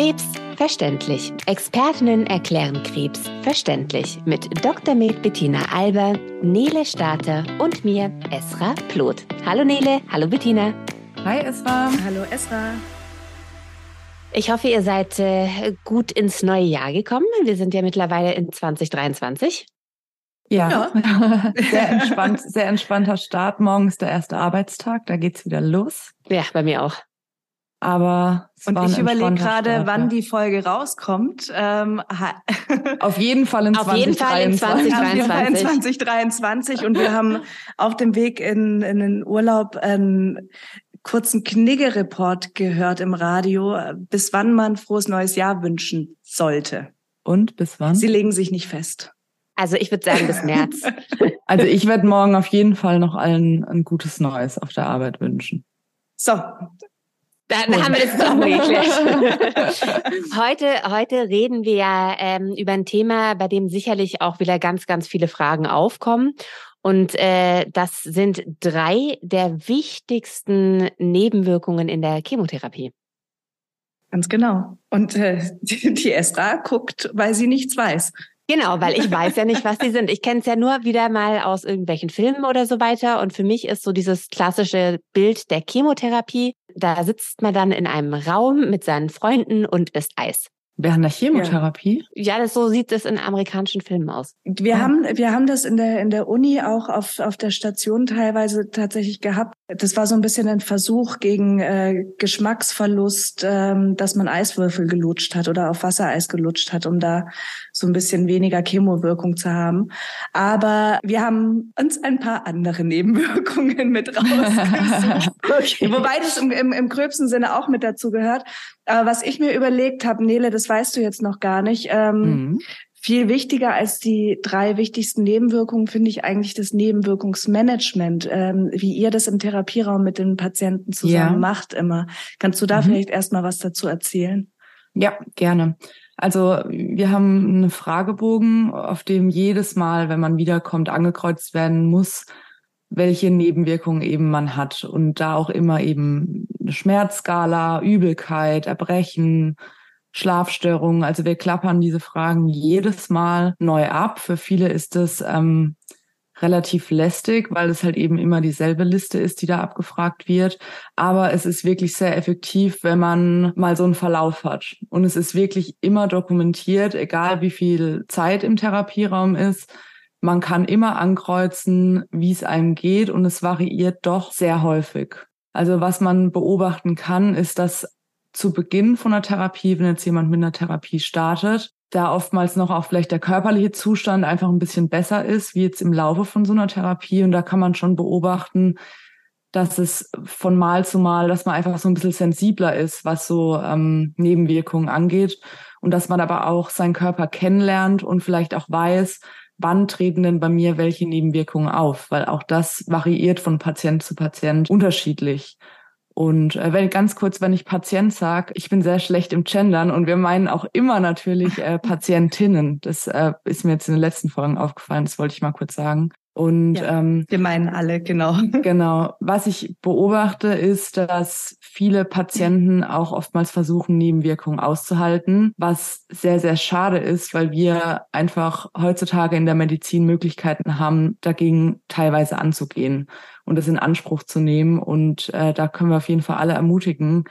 Krebs verständlich. Expertinnen erklären Krebs verständlich mit Dr. Med Bettina Alber, Nele Starter und mir, Esra Ploth. Hallo Nele, hallo Bettina. Hi Esra. Hallo Esra. Ich hoffe, ihr seid äh, gut ins neue Jahr gekommen. Wir sind ja mittlerweile in 2023. Ja, ja. sehr entspannt, sehr entspannter Start. Morgen ist der erste Arbeitstag, da geht's wieder los. Ja, bei mir auch. Aber und ich überlege gerade, wann die Folge rauskommt. Ähm, auf jeden Fall in 2023. Auf jeden Fall in 2023. 2023. Und wir haben auf dem Weg in, in den Urlaub einen kurzen Knigge-Report gehört im Radio, bis wann man frohes neues Jahr wünschen sollte. Und bis wann? Sie legen sich nicht fest. Also ich würde sagen bis März. also ich werde morgen auf jeden Fall noch allen ein gutes Neues auf der Arbeit wünschen. So, dann haben wir das auch mal geklärt. heute, heute reden wir ja ähm, über ein Thema, bei dem sicherlich auch wieder ganz, ganz viele Fragen aufkommen. Und äh, das sind drei der wichtigsten Nebenwirkungen in der Chemotherapie. Ganz genau. Und äh, die, die Esra guckt, weil sie nichts weiß. Genau, weil ich weiß ja nicht, was die sind. Ich kenne es ja nur wieder mal aus irgendwelchen Filmen oder so weiter. Und für mich ist so dieses klassische Bild der Chemotherapie. Da sitzt man dann in einem Raum mit seinen Freunden und isst Eis. Während der Chemotherapie? Ja, das so sieht es in amerikanischen Filmen aus. Wir ja. haben, wir haben das in der, in der Uni auch auf, auf der Station teilweise tatsächlich gehabt. Das war so ein bisschen ein Versuch gegen äh, Geschmacksverlust, ähm, dass man Eiswürfel gelutscht hat oder auf Wassereis gelutscht hat, um da so ein bisschen weniger Chemowirkung zu haben. Aber wir haben uns ein paar andere Nebenwirkungen mit rausgesucht. okay. Wobei das im, im, im gröbsten Sinne auch mit dazu gehört. Aber was ich mir überlegt habe, Nele, das weißt du jetzt noch gar nicht. Ähm, mhm. Viel wichtiger als die drei wichtigsten Nebenwirkungen finde ich eigentlich das Nebenwirkungsmanagement, ähm, wie ihr das im Therapieraum mit den Patienten zusammen ja. macht immer. Kannst du da mhm. vielleicht erstmal was dazu erzählen? Ja, gerne. Also wir haben einen Fragebogen, auf dem jedes Mal, wenn man wiederkommt, angekreuzt werden muss, welche Nebenwirkungen eben man hat. Und da auch immer eben eine Schmerzskala, Übelkeit, Erbrechen, Schlafstörungen. Also wir klappern diese Fragen jedes Mal neu ab. Für viele ist es ähm, relativ lästig, weil es halt eben immer dieselbe Liste ist, die da abgefragt wird. Aber es ist wirklich sehr effektiv, wenn man mal so einen Verlauf hat. Und es ist wirklich immer dokumentiert, egal wie viel Zeit im Therapieraum ist. Man kann immer ankreuzen, wie es einem geht und es variiert doch sehr häufig. Also was man beobachten kann, ist, dass zu Beginn von der Therapie, wenn jetzt jemand mit einer Therapie startet, da oftmals noch auch vielleicht der körperliche Zustand einfach ein bisschen besser ist, wie jetzt im Laufe von so einer Therapie. Und da kann man schon beobachten, dass es von Mal zu Mal, dass man einfach so ein bisschen sensibler ist, was so ähm, Nebenwirkungen angeht. Und dass man aber auch seinen Körper kennenlernt und vielleicht auch weiß, wann treten denn bei mir welche Nebenwirkungen auf, weil auch das variiert von Patient zu Patient unterschiedlich. Und äh, wenn ganz kurz, wenn ich Patient sage, ich bin sehr schlecht im Gendern und wir meinen auch immer natürlich äh, Patientinnen. Das äh, ist mir jetzt in den letzten Folgen aufgefallen, das wollte ich mal kurz sagen. Und ja, ähm, wir meinen alle, genau. Genau. Was ich beobachte, ist, dass viele Patienten auch oftmals versuchen, Nebenwirkungen auszuhalten, was sehr, sehr schade ist, weil wir einfach heutzutage in der Medizin Möglichkeiten haben, dagegen teilweise anzugehen und das in Anspruch zu nehmen. Und äh, da können wir auf jeden Fall alle ermutigen,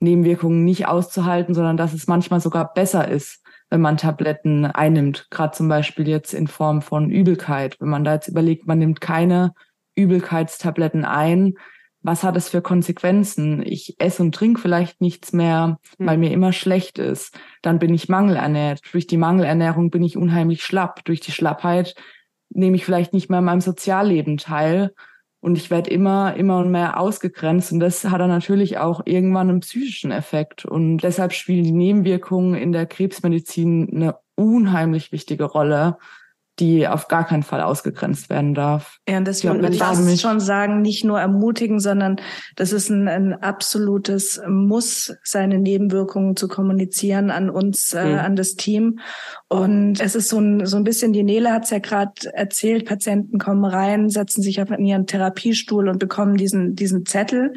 Nebenwirkungen nicht auszuhalten, sondern dass es manchmal sogar besser ist, wenn man Tabletten einnimmt. Gerade zum Beispiel jetzt in Form von Übelkeit. Wenn man da jetzt überlegt, man nimmt keine Übelkeitstabletten ein, was hat es für Konsequenzen? Ich esse und trinke vielleicht nichts mehr, weil hm. mir immer schlecht ist. Dann bin ich mangelernährt. Durch die Mangelernährung bin ich unheimlich schlapp. Durch die Schlappheit nehme ich vielleicht nicht mehr an meinem Sozialleben teil und ich werde immer, immer und mehr ausgegrenzt. Und das hat dann natürlich auch irgendwann einen psychischen Effekt. Und deshalb spielen die Nebenwirkungen in der Krebsmedizin eine unheimlich wichtige Rolle. Die auf gar keinen Fall ausgegrenzt werden darf. Ja, und das würde ich fast schon sagen, nicht nur ermutigen, sondern das ist ein, ein absolutes Muss, seine Nebenwirkungen zu kommunizieren an uns, äh, mhm. an das Team. Und es ist so ein, so ein bisschen, die Nele hat es ja gerade erzählt, Patienten kommen rein, setzen sich auf ihren Therapiestuhl und bekommen diesen, diesen Zettel,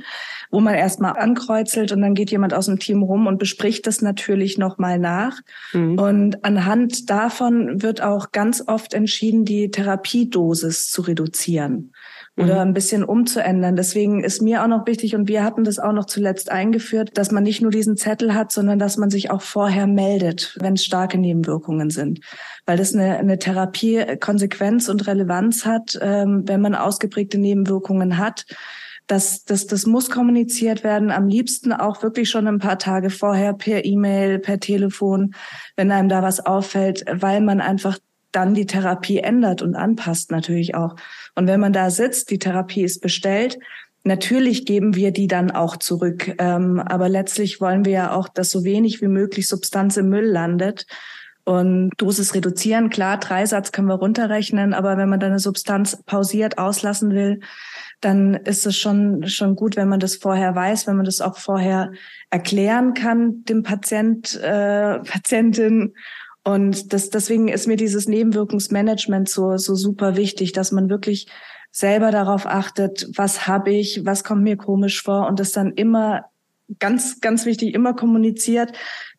wo man erstmal ankreuzelt und dann geht jemand aus dem Team rum und bespricht das natürlich nochmal nach. Mhm. Und anhand davon wird auch ganz oft entschieden, die Therapiedosis zu reduzieren oder mhm. ein bisschen umzuändern. Deswegen ist mir auch noch wichtig, und wir hatten das auch noch zuletzt eingeführt, dass man nicht nur diesen Zettel hat, sondern dass man sich auch vorher meldet, wenn es starke Nebenwirkungen sind. Weil das eine, eine Therapie Konsequenz und Relevanz hat, ähm, wenn man ausgeprägte Nebenwirkungen hat. Das, das, das muss kommuniziert werden, am liebsten auch wirklich schon ein paar Tage vorher per E-Mail, per Telefon, wenn einem da was auffällt, weil man einfach dann die Therapie ändert und anpasst natürlich auch. Und wenn man da sitzt, die Therapie ist bestellt, Natürlich geben wir die dann auch zurück, ähm, aber letztlich wollen wir ja auch, dass so wenig wie möglich Substanz im Müll landet. Und Dosis reduzieren, klar, Dreisatz können wir runterrechnen, aber wenn man dann eine Substanz pausiert auslassen will, dann ist es schon, schon gut, wenn man das vorher weiß, wenn man das auch vorher erklären kann, dem Patient, äh, Patientin und das, deswegen ist mir dieses Nebenwirkungsmanagement so, so super wichtig, dass man wirklich selber darauf achtet, was habe ich, was kommt mir komisch vor und das dann immer ganz, ganz wichtig, immer kommuniziert,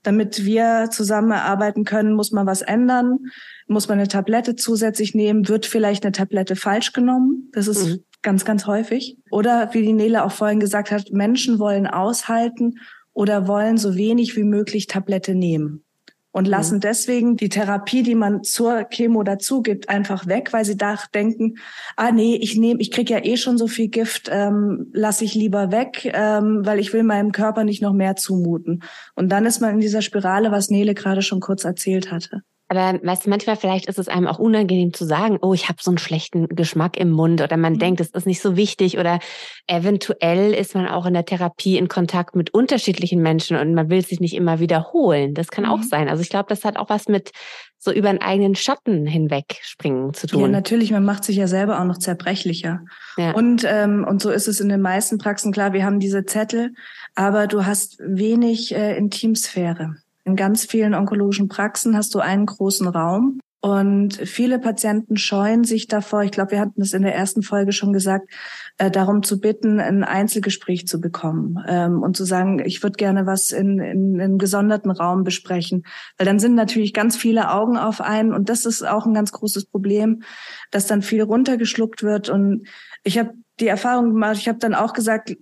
damit wir zusammenarbeiten können, muss man was ändern, muss man eine Tablette zusätzlich nehmen, wird vielleicht eine Tablette falsch genommen. Das ist mhm. ganz, ganz häufig. Oder wie die Nele auch vorhin gesagt hat, Menschen wollen aushalten oder wollen so wenig wie möglich Tablette nehmen und mhm. lassen deswegen die Therapie, die man zur Chemo dazu gibt, einfach weg, weil sie da denken, ah nee, ich nehme, ich krieg ja eh schon so viel Gift, ähm, lasse ich lieber weg, ähm, weil ich will meinem Körper nicht noch mehr zumuten. Und dann ist man in dieser Spirale, was Nele gerade schon kurz erzählt hatte. Aber weißt du, manchmal vielleicht ist es einem auch unangenehm zu sagen, oh, ich habe so einen schlechten Geschmack im Mund oder man mhm. denkt, es ist nicht so wichtig oder eventuell ist man auch in der Therapie in Kontakt mit unterschiedlichen Menschen und man will sich nicht immer wiederholen. Das kann mhm. auch sein. Also ich glaube, das hat auch was mit so über einen eigenen Schatten hinweg springen zu tun. Ja, natürlich, man macht sich ja selber auch noch zerbrechlicher. Ja. Und, ähm, und so ist es in den meisten Praxen klar, wir haben diese Zettel, aber du hast wenig äh, Intimsphäre. In ganz vielen onkologischen Praxen hast du einen großen Raum und viele Patienten scheuen sich davor, ich glaube, wir hatten es in der ersten Folge schon gesagt, äh, darum zu bitten, ein Einzelgespräch zu bekommen ähm, und zu sagen, ich würde gerne was in, in, in einem gesonderten Raum besprechen. Weil dann sind natürlich ganz viele Augen auf einen und das ist auch ein ganz großes Problem, dass dann viel runtergeschluckt wird. Und ich habe die Erfahrung gemacht, ich habe dann auch gesagt,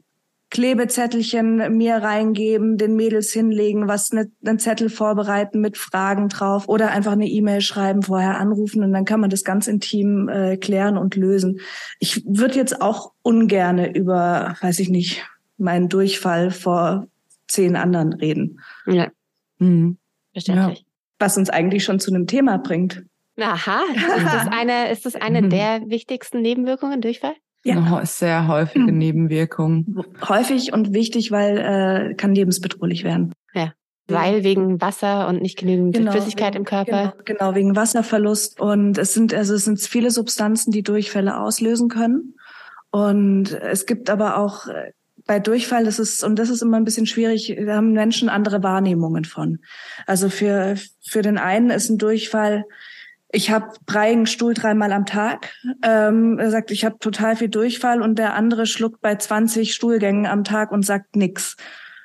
Klebezettelchen mir reingeben, den Mädels hinlegen, was ne, einen Zettel vorbereiten mit Fragen drauf oder einfach eine E-Mail schreiben, vorher anrufen und dann kann man das ganz intim äh, klären und lösen. Ich würde jetzt auch ungerne über, weiß ich nicht, meinen Durchfall vor zehn anderen reden. Ja. Mhm. Verständlich. Ja. Was uns eigentlich schon zu einem Thema bringt. Aha, ist das eine, ist das eine mhm. der wichtigsten Nebenwirkungen, Durchfall? Ja. Sehr häufige hm. Nebenwirkungen. Häufig und wichtig, weil äh, kann lebensbedrohlich werden. Ja. Weil wegen Wasser und nicht genügend genau, Flüssigkeit wegen, im Körper. Genau, genau, wegen Wasserverlust. Und es sind, also es sind viele Substanzen, die Durchfälle auslösen können. Und es gibt aber auch äh, bei Durchfall, das ist, und das ist immer ein bisschen schwierig, da haben Menschen andere Wahrnehmungen von. Also für, für den einen ist ein Durchfall ich habe breigen Stuhl dreimal am Tag. Ähm, er sagt, ich habe total viel Durchfall und der andere schluckt bei 20 Stuhlgängen am Tag und sagt nix.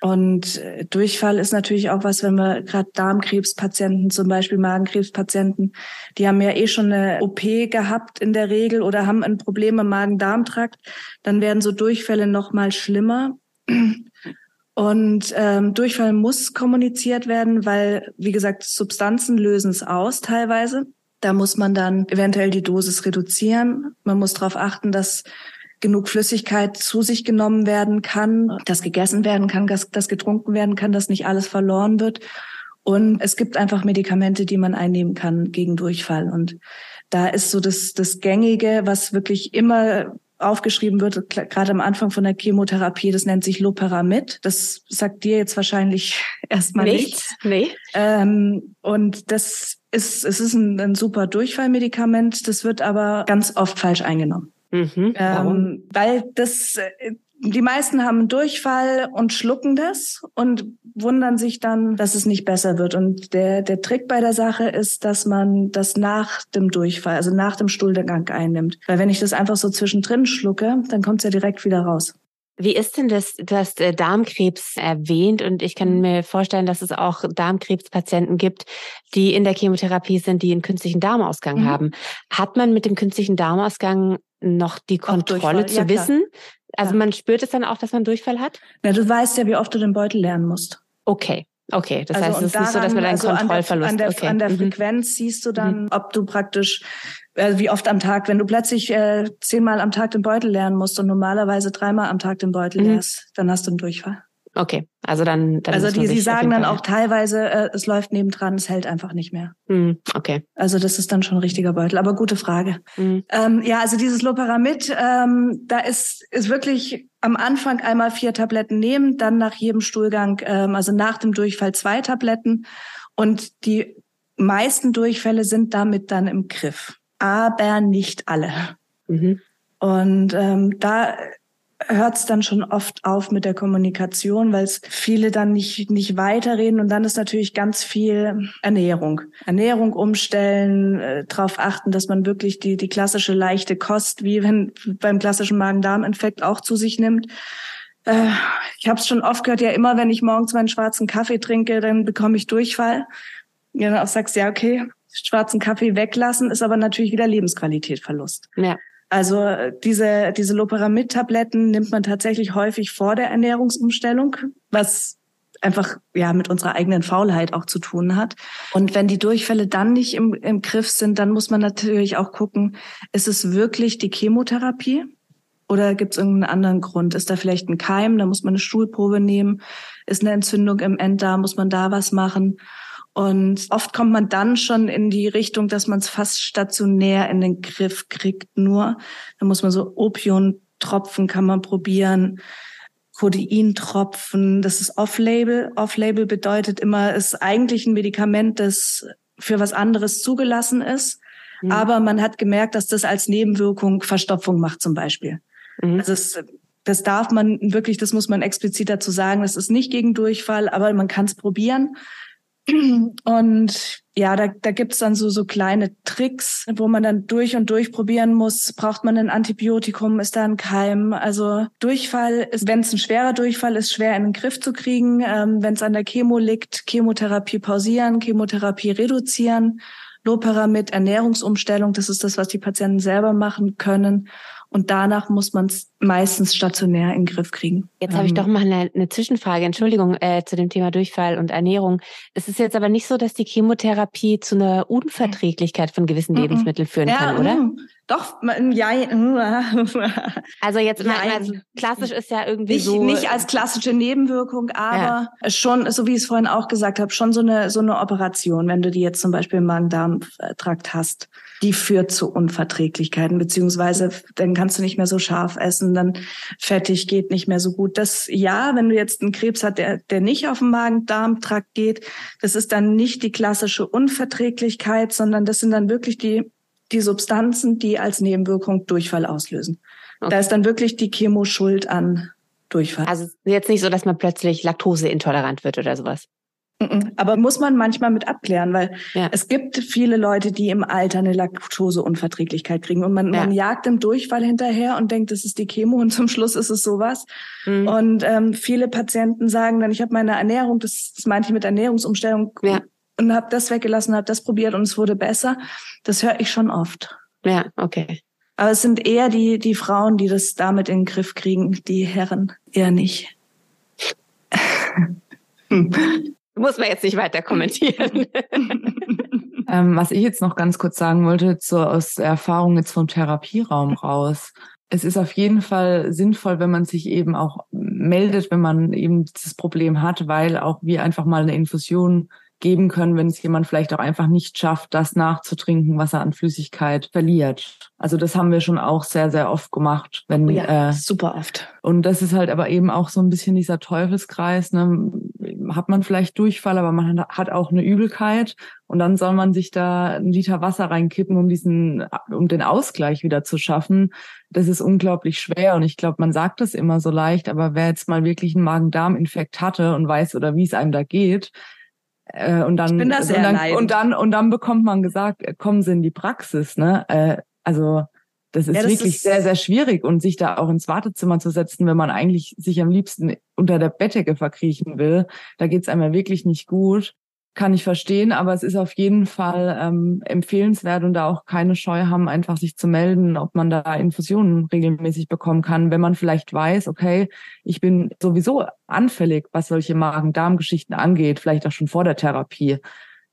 Und äh, Durchfall ist natürlich auch was, wenn wir gerade Darmkrebspatienten, zum Beispiel Magenkrebspatienten, die haben ja eh schon eine OP gehabt in der Regel oder haben ein Problem im Magen-Darm-Trakt, dann werden so Durchfälle noch mal schlimmer. Und ähm, Durchfall muss kommuniziert werden, weil, wie gesagt, Substanzen lösen es aus teilweise. Da muss man dann eventuell die Dosis reduzieren. Man muss darauf achten, dass genug Flüssigkeit zu sich genommen werden kann, dass gegessen werden kann, dass, dass getrunken werden kann, dass nicht alles verloren wird. Und es gibt einfach Medikamente, die man einnehmen kann gegen Durchfall. Und da ist so das, das Gängige, was wirklich immer aufgeschrieben wird, gerade am Anfang von der Chemotherapie, das nennt sich Loperamid. Das sagt dir jetzt wahrscheinlich erstmal nichts. nichts. Nee. Ähm, und das ist, es ist ein, ein super Durchfallmedikament. Das wird aber ganz oft falsch eingenommen. Mhm. Ähm, weil das, äh, die meisten haben Durchfall und schlucken das und wundern sich dann, dass es nicht besser wird. Und der, der Trick bei der Sache ist, dass man das nach dem Durchfall, also nach dem Stuhlgang einnimmt. Weil wenn ich das einfach so zwischendrin schlucke, dann kommt es ja direkt wieder raus. Wie ist denn das, du hast äh, Darmkrebs erwähnt und ich kann mhm. mir vorstellen, dass es auch Darmkrebspatienten gibt, die in der Chemotherapie sind, die einen künstlichen Darmausgang mhm. haben. Hat man mit dem künstlichen Darmausgang noch die Kontrolle zu ja, wissen? Also ja. man spürt es dann auch, dass man Durchfall hat? Na, du weißt ja, wie oft du den Beutel lernen musst. Okay. Okay, das also heißt, es ist daran, nicht so, dass man einen also Kontrollverlust an der, okay. an der mhm. Frequenz siehst du dann, mhm. ob du praktisch, äh, wie oft am Tag, wenn du plötzlich äh, zehnmal am Tag den Beutel lernen musst und normalerweise dreimal am Tag den Beutel mhm. lernst, dann hast du einen Durchfall. Okay, also dann. dann also die, sie sagen dann auch teilweise, äh, es läuft nebendran, es hält einfach nicht mehr. Mm, okay. Also das ist dann schon ein richtiger Beutel. Aber gute Frage. Mm. Ähm, ja, also dieses Loperamid, ähm, da ist ist wirklich am Anfang einmal vier Tabletten nehmen, dann nach jedem Stuhlgang, ähm, also nach dem Durchfall zwei Tabletten und die meisten Durchfälle sind damit dann im Griff, aber nicht alle. Mhm. Und ähm, da hört es dann schon oft auf mit der Kommunikation, weil es viele dann nicht, nicht weiterreden. Und dann ist natürlich ganz viel Ernährung. Ernährung umstellen, äh, darauf achten, dass man wirklich die, die klassische leichte Kost, wie wenn beim klassischen Magen-Darm-Infekt auch zu sich nimmt. Äh, ich habe es schon oft gehört, ja immer, wenn ich morgens meinen schwarzen Kaffee trinke, dann bekomme ich Durchfall. Ja, dann auch sagst, ja, okay, schwarzen Kaffee weglassen, ist aber natürlich wieder Lebensqualitätverlust. Ja. Also diese, diese Loperamid-Tabletten nimmt man tatsächlich häufig vor der Ernährungsumstellung, was einfach ja mit unserer eigenen Faulheit auch zu tun hat. Und wenn die Durchfälle dann nicht im, im Griff sind, dann muss man natürlich auch gucken, ist es wirklich die Chemotherapie oder gibt es irgendeinen anderen Grund? Ist da vielleicht ein Keim, da muss man eine Stuhlprobe nehmen? Ist eine Entzündung im Enddarm, muss man da was machen? Und oft kommt man dann schon in die Richtung, dass man es fast stationär in den Griff kriegt. Nur da muss man so Opiontropfen kann man probieren, Codeintropfen. Das ist Off-Label. Off-Label bedeutet immer, ist eigentlich ein Medikament, das für was anderes zugelassen ist. Mhm. Aber man hat gemerkt, dass das als Nebenwirkung Verstopfung macht zum Beispiel. Mhm. Also es, das darf man wirklich, das muss man explizit dazu sagen, das ist nicht gegen Durchfall, aber man kann es probieren. Und ja, da, da gibt's dann so, so kleine Tricks, wo man dann durch und durch probieren muss. Braucht man ein Antibiotikum? Ist da ein Keim? Also Durchfall ist, wenn es ein schwerer Durchfall ist, schwer in den Griff zu kriegen. Ähm, wenn es an der Chemo liegt, Chemotherapie pausieren, Chemotherapie reduzieren. Loperamid, Ernährungsumstellung, das ist das, was die Patienten selber machen können. Und danach muss man es meistens stationär in den Griff kriegen. Jetzt habe ich ähm. doch mal eine, eine Zwischenfrage, Entschuldigung, äh, zu dem Thema Durchfall und Ernährung. Es ist jetzt aber nicht so, dass die Chemotherapie zu einer Unverträglichkeit von gewissen Lebensmitteln führen ja, kann, oder? Mm, doch, ja. also jetzt mal, also klassisch ist ja irgendwie nicht, so. Nicht als klassische Nebenwirkung, aber ja. schon, so wie ich es vorhin auch gesagt habe, schon so eine, so eine Operation, wenn du die jetzt zum Beispiel im Magen-Darm-Trakt hast die führt zu Unverträglichkeiten, beziehungsweise dann kannst du nicht mehr so scharf essen, dann fettig geht nicht mehr so gut. Das ja, wenn du jetzt einen Krebs hast, der, der nicht auf den Magen-Darm-Trakt geht, das ist dann nicht die klassische Unverträglichkeit, sondern das sind dann wirklich die, die Substanzen, die als Nebenwirkung Durchfall auslösen. Okay. Da ist dann wirklich die Chemo schuld an Durchfall. Also jetzt nicht so, dass man plötzlich laktoseintolerant wird oder sowas. Aber muss man manchmal mit abklären, weil ja. es gibt viele Leute, die im Alter eine Laktoseunverträglichkeit kriegen und man, ja. man jagt dem Durchfall hinterher und denkt, das ist die Chemo und zum Schluss ist es sowas. Mhm. Und ähm, viele Patienten sagen dann, ich habe meine Ernährung, das, das meinte ich mit Ernährungsumstellung ja. und habe das weggelassen, habe das probiert und es wurde besser. Das höre ich schon oft. Ja, okay. Aber es sind eher die die Frauen, die das damit in den Griff kriegen, die Herren eher nicht. Muss man jetzt nicht weiter kommentieren. ähm, was ich jetzt noch ganz kurz sagen wollte, so aus Erfahrung jetzt vom Therapieraum raus. Es ist auf jeden Fall sinnvoll, wenn man sich eben auch meldet, wenn man eben dieses Problem hat, weil auch wir einfach mal eine Infusion geben können, wenn es jemand vielleicht auch einfach nicht schafft, das nachzutrinken, was er an Flüssigkeit verliert. Also das haben wir schon auch sehr, sehr oft gemacht. Wenn, ja, äh, super oft. Und das ist halt aber eben auch so ein bisschen dieser Teufelskreis. Ne? Hat man vielleicht Durchfall, aber man hat auch eine Übelkeit und dann soll man sich da einen Liter Wasser reinkippen, um diesen, um den Ausgleich wieder zu schaffen. Das ist unglaublich schwer und ich glaube, man sagt das immer so leicht, aber wer jetzt mal wirklich einen Magen-Darm-Infekt hatte und weiß oder wie es einem da geht, äh, und dann, und dann, und dann und dann bekommt man gesagt, äh, kommen Sie in die Praxis, ne? Äh, also das ist ja, das wirklich ist sehr, sehr schwierig und sich da auch ins Wartezimmer zu setzen, wenn man eigentlich sich am liebsten unter der Bettdecke verkriechen will. Da geht's einem ja wirklich nicht gut. Kann ich verstehen, aber es ist auf jeden Fall ähm, empfehlenswert und da auch keine Scheu haben, einfach sich zu melden, ob man da Infusionen regelmäßig bekommen kann, wenn man vielleicht weiß, okay, ich bin sowieso anfällig, was solche Magen-Darm-Geschichten angeht, vielleicht auch schon vor der Therapie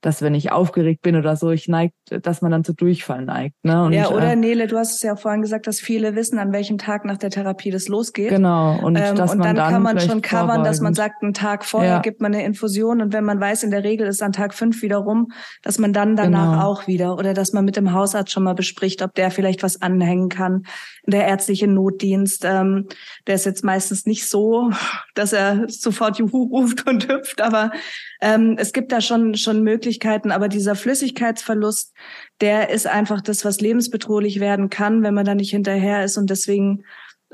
dass wenn ich aufgeregt bin oder so, ich neigt, dass man dann zu Durchfall neigt. Ne? Und, ja, oder äh, Nele, du hast es ja vorhin gesagt, dass viele wissen, an welchem Tag nach der Therapie das losgeht. Genau. Und, ähm, dass und man dann, dann kann man schon covern, dass man sagt, einen Tag vorher ja. gibt man eine Infusion und wenn man weiß, in der Regel ist an Tag fünf wieder rum, dass man dann danach genau. auch wieder oder dass man mit dem Hausarzt schon mal bespricht, ob der vielleicht was anhängen kann. Der ärztliche Notdienst, ähm, der ist jetzt meistens nicht so, dass er sofort Juhu ruft und hüpft, aber ähm, es gibt da schon, schon Möglichkeiten, aber dieser Flüssigkeitsverlust, der ist einfach das, was lebensbedrohlich werden kann, wenn man da nicht hinterher ist. Und deswegen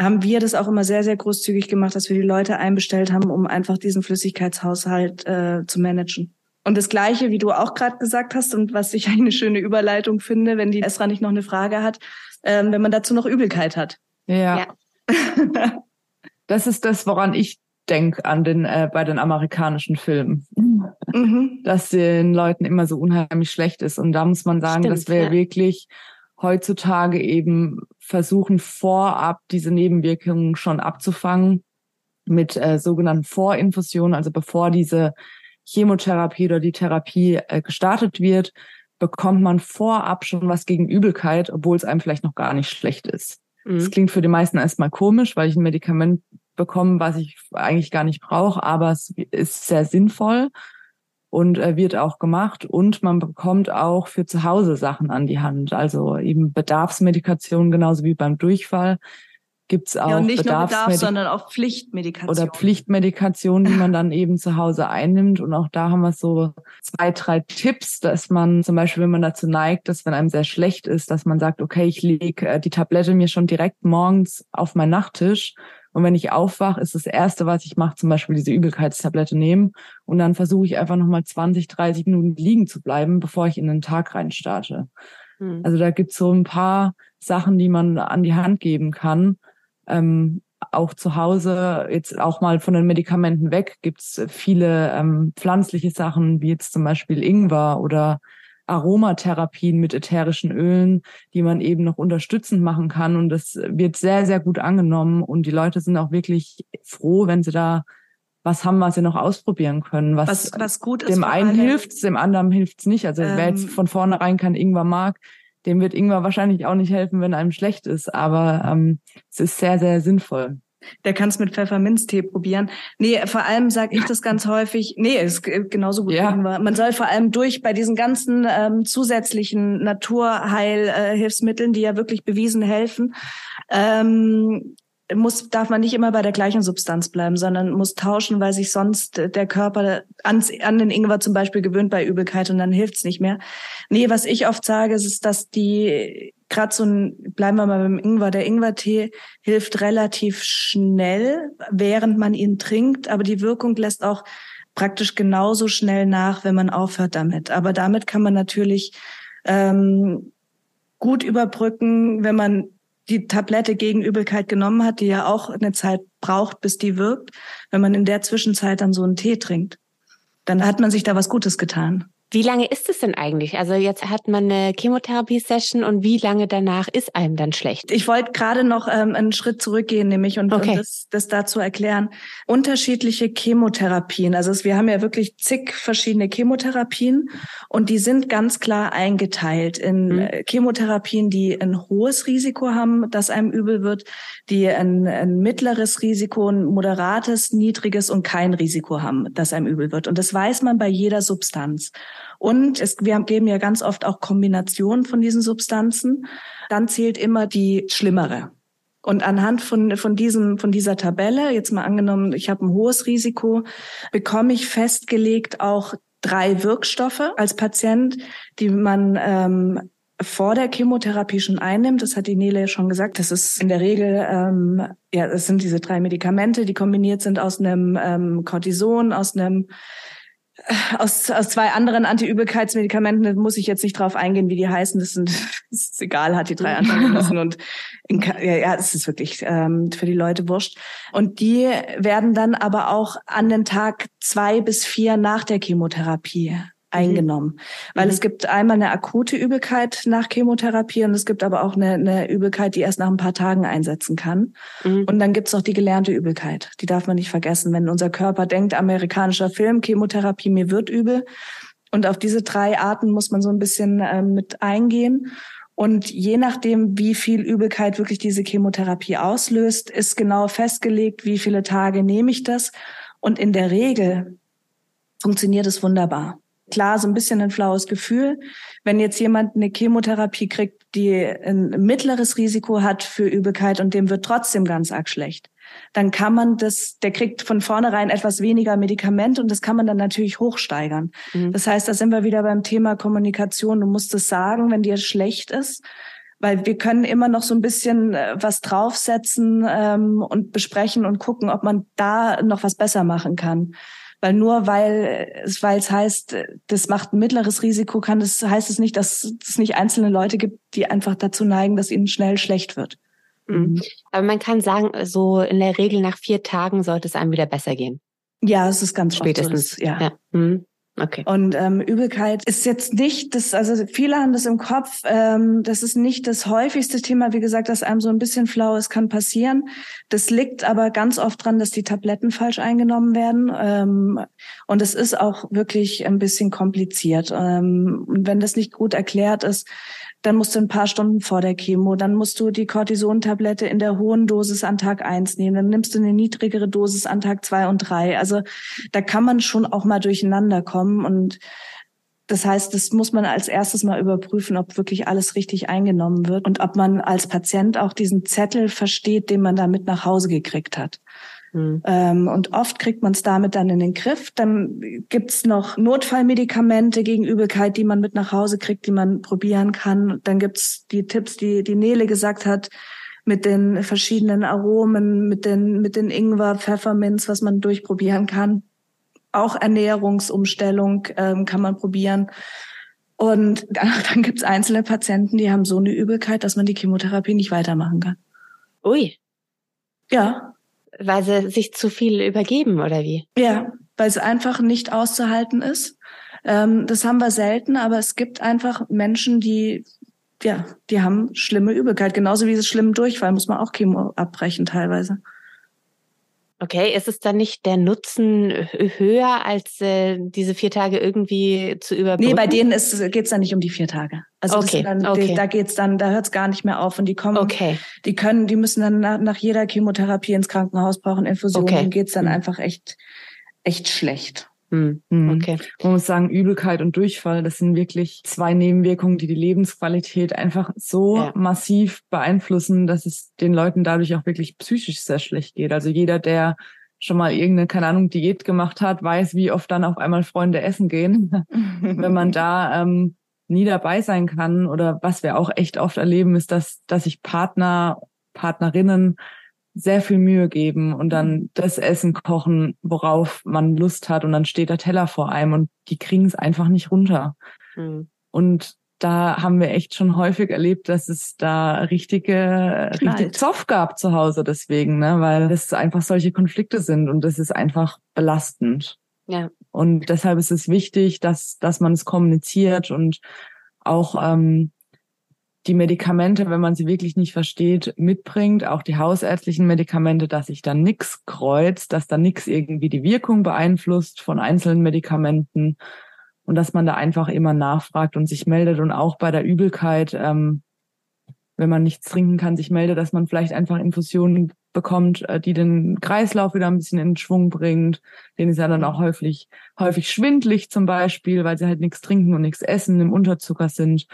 haben wir das auch immer sehr, sehr großzügig gemacht, dass wir die Leute einbestellt haben, um einfach diesen Flüssigkeitshaushalt äh, zu managen. Und das Gleiche, wie du auch gerade gesagt hast und was ich eine schöne Überleitung finde, wenn die Esra nicht noch eine Frage hat, ähm, wenn man dazu noch Übelkeit hat. Ja. ja. das ist das, woran ich denke an den äh, bei den amerikanischen Filmen, mhm. dass den Leuten immer so unheimlich schlecht ist. Und da muss man sagen, Stimmt, dass wir ja. wirklich heutzutage eben versuchen, vorab diese Nebenwirkungen schon abzufangen mit äh, sogenannten Vorinfusionen, also bevor diese Chemotherapie oder die Therapie äh, gestartet wird, bekommt man vorab schon was gegen Übelkeit, obwohl es einem vielleicht noch gar nicht schlecht ist. Mhm. Das klingt für die meisten erstmal komisch, weil ich ein Medikament bekommen, was ich eigentlich gar nicht brauche, aber es ist sehr sinnvoll und äh, wird auch gemacht und man bekommt auch für zu Hause Sachen an die Hand, also eben Bedarfsmedikation genauso wie beim Durchfall gibt's auch ja, und nicht nur Bedarf, sondern auch Pflichtmedikation. Oder Pflichtmedikation, die man dann eben zu Hause einnimmt. Und auch da haben wir so zwei drei Tipps, dass man zum Beispiel, wenn man dazu neigt, dass wenn einem sehr schlecht ist, dass man sagt, okay, ich lege äh, die Tablette mir schon direkt morgens auf meinen Nachttisch und wenn ich aufwache, ist das Erste, was ich mache, zum Beispiel diese Übelkeitstablette nehmen. Und dann versuche ich einfach nochmal 20, 30 Minuten liegen zu bleiben, bevor ich in den Tag rein starte. Mhm. Also da gibt's so ein paar Sachen, die man an die Hand geben kann. Ähm, auch zu Hause, jetzt auch mal von den Medikamenten weg, gibt's viele ähm, pflanzliche Sachen, wie jetzt zum Beispiel Ingwer oder Aromatherapien mit ätherischen Ölen, die man eben noch unterstützend machen kann. Und das wird sehr, sehr gut angenommen. Und die Leute sind auch wirklich froh, wenn sie da was haben, was sie noch ausprobieren können. Was, was, was gut ist. Dem einen hilft's, dem anderen hilft's nicht. Also ähm, wer jetzt ähm, von vornherein kein Ingwer mag, dem wird Ingwer wahrscheinlich auch nicht helfen, wenn einem schlecht ist. Aber ähm, es ist sehr, sehr sinnvoll. Der kann es mit Pfefferminztee probieren. Nee, vor allem sage ich das ganz häufig. Nee, ist genauso gut. Ja. Man soll vor allem durch bei diesen ganzen ähm, zusätzlichen Naturheilhilfsmitteln, äh, die ja wirklich bewiesen helfen, ähm, muss, darf man nicht immer bei der gleichen Substanz bleiben, sondern muss tauschen, weil sich sonst der Körper ans, an den Ingwer zum Beispiel gewöhnt bei Übelkeit und dann hilft's nicht mehr. Nee, was ich oft sage, ist, dass die gerade so ein, bleiben wir mal beim Ingwer, der Ingwertee hilft relativ schnell, während man ihn trinkt, aber die Wirkung lässt auch praktisch genauso schnell nach, wenn man aufhört damit. Aber damit kann man natürlich ähm, gut überbrücken, wenn man die Tablette gegen Übelkeit genommen hat, die ja auch eine Zeit braucht, bis die wirkt, wenn man in der Zwischenzeit dann so einen Tee trinkt, dann hat man sich da was Gutes getan. Wie lange ist es denn eigentlich? Also jetzt hat man eine Chemotherapie-Session und wie lange danach ist einem dann schlecht? Ich wollte gerade noch ähm, einen Schritt zurückgehen, nämlich und, okay. und das, das dazu erklären. Unterschiedliche Chemotherapien. Also wir haben ja wirklich zig verschiedene Chemotherapien und die sind ganz klar eingeteilt in mhm. Äh, Chemotherapien, die ein hohes Risiko haben, dass einem übel wird, die ein, ein mittleres Risiko, ein moderates, niedriges und kein Risiko haben, dass einem übel wird. Und das weiß man bei jeder Substanz. Und es, wir geben ja ganz oft auch Kombinationen von diesen Substanzen. Dann zählt immer die schlimmere. Und anhand von, von, diesem, von dieser Tabelle, jetzt mal angenommen, ich habe ein hohes Risiko, bekomme ich festgelegt auch drei Wirkstoffe als Patient, die man ähm, vor der Chemotherapie schon einnimmt. Das hat die Nele schon gesagt. Das ist in der Regel, ähm, ja, es sind diese drei Medikamente, die kombiniert sind aus einem ähm, Cortison, aus einem aus, aus zwei anderen Antiübelkeitsmedikamenten, da muss ich jetzt nicht drauf eingehen, wie die heißen. Das sind, das ist egal, hat die drei anderen müssen und in, ja, ja, es ist wirklich ähm, für die Leute wurscht. Und die werden dann aber auch an den Tag zwei bis vier nach der Chemotherapie. Eingenommen. Mhm. Weil mhm. es gibt einmal eine akute Übelkeit nach Chemotherapie und es gibt aber auch eine, eine Übelkeit, die erst nach ein paar Tagen einsetzen kann. Mhm. Und dann gibt es noch die gelernte Übelkeit. Die darf man nicht vergessen. Wenn unser Körper denkt, amerikanischer Film, Chemotherapie, mir wird übel. Und auf diese drei Arten muss man so ein bisschen äh, mit eingehen. Und je nachdem, wie viel Übelkeit wirklich diese Chemotherapie auslöst, ist genau festgelegt, wie viele Tage nehme ich das. Und in der Regel funktioniert es wunderbar klar so ein bisschen ein flaues Gefühl. Wenn jetzt jemand eine Chemotherapie kriegt, die ein mittleres Risiko hat für Übelkeit und dem wird trotzdem ganz arg schlecht, dann kann man das, der kriegt von vornherein etwas weniger Medikament und das kann man dann natürlich hochsteigern. Mhm. Das heißt, da sind wir wieder beim Thema Kommunikation. Du musst es sagen, wenn dir schlecht ist weil wir können immer noch so ein bisschen äh, was draufsetzen ähm, und besprechen und gucken, ob man da noch was besser machen kann. Weil nur weil es, weil es heißt, das macht ein mittleres Risiko, kann das, heißt es nicht, dass es nicht einzelne Leute gibt, die einfach dazu neigen, dass ihnen schnell schlecht wird. Mhm. Aber man kann sagen, so in der Regel nach vier Tagen sollte es einem wieder besser gehen. Ja, es ist ganz spätestens. So, ja. ja. Mhm. Okay. Und ähm, Übelkeit ist jetzt nicht das, also viele haben das im Kopf, ähm, das ist nicht das häufigste Thema, wie gesagt, dass einem so ein bisschen flau ist, kann passieren. Das liegt aber ganz oft dran, dass die Tabletten falsch eingenommen werden. Ähm, und es ist auch wirklich ein bisschen kompliziert. Ähm, wenn das nicht gut erklärt ist, dann musst du ein paar Stunden vor der Chemo, dann musst du die Cortisontablette in der hohen Dosis an Tag eins nehmen, dann nimmst du eine niedrigere Dosis an Tag zwei und drei. Also da kann man schon auch mal durcheinander kommen und das heißt, das muss man als erstes mal überprüfen, ob wirklich alles richtig eingenommen wird und ob man als Patient auch diesen Zettel versteht, den man da mit nach Hause gekriegt hat. Mhm. Ähm, und oft kriegt man es damit dann in den Griff. Dann gibt's noch Notfallmedikamente gegen Übelkeit, die man mit nach Hause kriegt, die man probieren kann. Dann gibt's die Tipps, die die Nele gesagt hat, mit den verschiedenen Aromen, mit den, mit den Ingwer, Pfefferminz, was man durchprobieren kann. Auch Ernährungsumstellung ähm, kann man probieren. Und dann, dann gibt's einzelne Patienten, die haben so eine Übelkeit, dass man die Chemotherapie nicht weitermachen kann. Ui. Ja, weil sie sich zu viel übergeben oder wie? Ja, weil es einfach nicht auszuhalten ist. Ähm, das haben wir selten, aber es gibt einfach Menschen, die ja, die haben schlimme Übelkeit, genauso wie es schlimmen Durchfall muss man auch Chemo abbrechen teilweise. Okay, ist es dann nicht der Nutzen höher, als äh, diese vier Tage irgendwie zu überbrücken? Nee, bei denen geht es dann nicht um die vier Tage. Also okay, dann, okay. da geht's dann, da hört es gar nicht mehr auf und die kommen, okay. die können, die müssen dann nach, nach jeder Chemotherapie ins Krankenhaus brauchen Infusionen, okay. geht's dann mhm. einfach echt, echt schlecht. Hm. Okay. Man muss sagen, Übelkeit und Durchfall, das sind wirklich zwei Nebenwirkungen, die die Lebensqualität einfach so ja. massiv beeinflussen, dass es den Leuten dadurch auch wirklich psychisch sehr schlecht geht. Also jeder, der schon mal irgendeine, keine Ahnung, Diät gemacht hat, weiß, wie oft dann auf einmal Freunde essen gehen. Wenn man da ähm, nie dabei sein kann oder was wir auch echt oft erleben, ist, dass, dass sich Partner, Partnerinnen sehr viel Mühe geben und dann mhm. das Essen kochen, worauf man Lust hat und dann steht der Teller vor einem und die kriegen es einfach nicht runter. Mhm. Und da haben wir echt schon häufig erlebt, dass es da richtige, richtig Zoff gab zu Hause deswegen, ne, weil es einfach solche Konflikte sind und das ist einfach belastend. Ja. Und deshalb ist es wichtig, dass, dass man es kommuniziert und auch ähm, die Medikamente, wenn man sie wirklich nicht versteht, mitbringt, auch die hausärztlichen Medikamente, dass sich da nichts kreuzt, dass da nichts irgendwie die Wirkung beeinflusst von einzelnen Medikamenten. Und dass man da einfach immer nachfragt und sich meldet. Und auch bei der Übelkeit, ähm, wenn man nichts trinken kann, sich meldet, dass man vielleicht einfach Infusionen bekommt, äh, die den Kreislauf wieder ein bisschen in Schwung bringt. Den ist ja dann auch häufig, häufig schwindlig zum Beispiel, weil sie halt nichts trinken und nichts essen, im Unterzucker sind.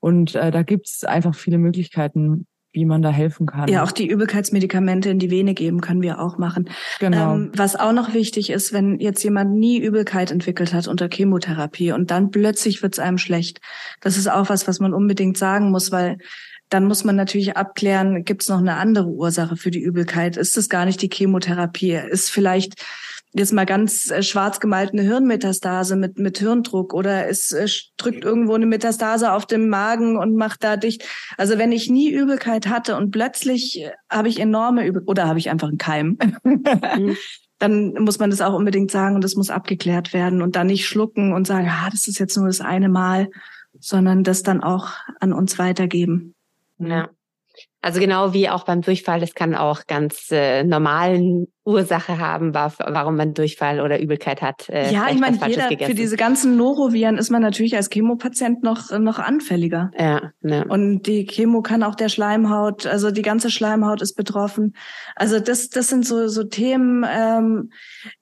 Und äh, da gibt es einfach viele Möglichkeiten, wie man da helfen kann. Ja, auch die Übelkeitsmedikamente in die Vene geben können wir auch machen. Genau. Ähm, was auch noch wichtig ist, wenn jetzt jemand nie Übelkeit entwickelt hat unter Chemotherapie und dann plötzlich wird es einem schlecht. Das ist auch was, was man unbedingt sagen muss, weil dann muss man natürlich abklären, gibt es noch eine andere Ursache für die Übelkeit? Ist es gar nicht die Chemotherapie? Ist vielleicht jetzt mal ganz äh, schwarz gemalt eine Hirnmetastase mit, mit Hirndruck oder es äh, drückt irgendwo eine Metastase auf dem Magen und macht da dicht. Also wenn ich nie Übelkeit hatte und plötzlich äh, habe ich enorme Übel oder habe ich einfach einen Keim, dann muss man das auch unbedingt sagen und das muss abgeklärt werden und dann nicht schlucken und sagen, ja, das ist jetzt nur das eine Mal, sondern das dann auch an uns weitergeben. Ja. Also genau wie auch beim Durchfall, das kann auch ganz äh, normalen Ursache haben, warum man Durchfall oder Übelkeit hat. Äh, ja, ich meine, jeder, für diese ganzen Noroviren ist man natürlich als Chemopatient noch, noch anfälliger. Ja, ne. Und die Chemo kann auch der Schleimhaut, also die ganze Schleimhaut ist betroffen. Also das, das sind so, so Themen, ähm,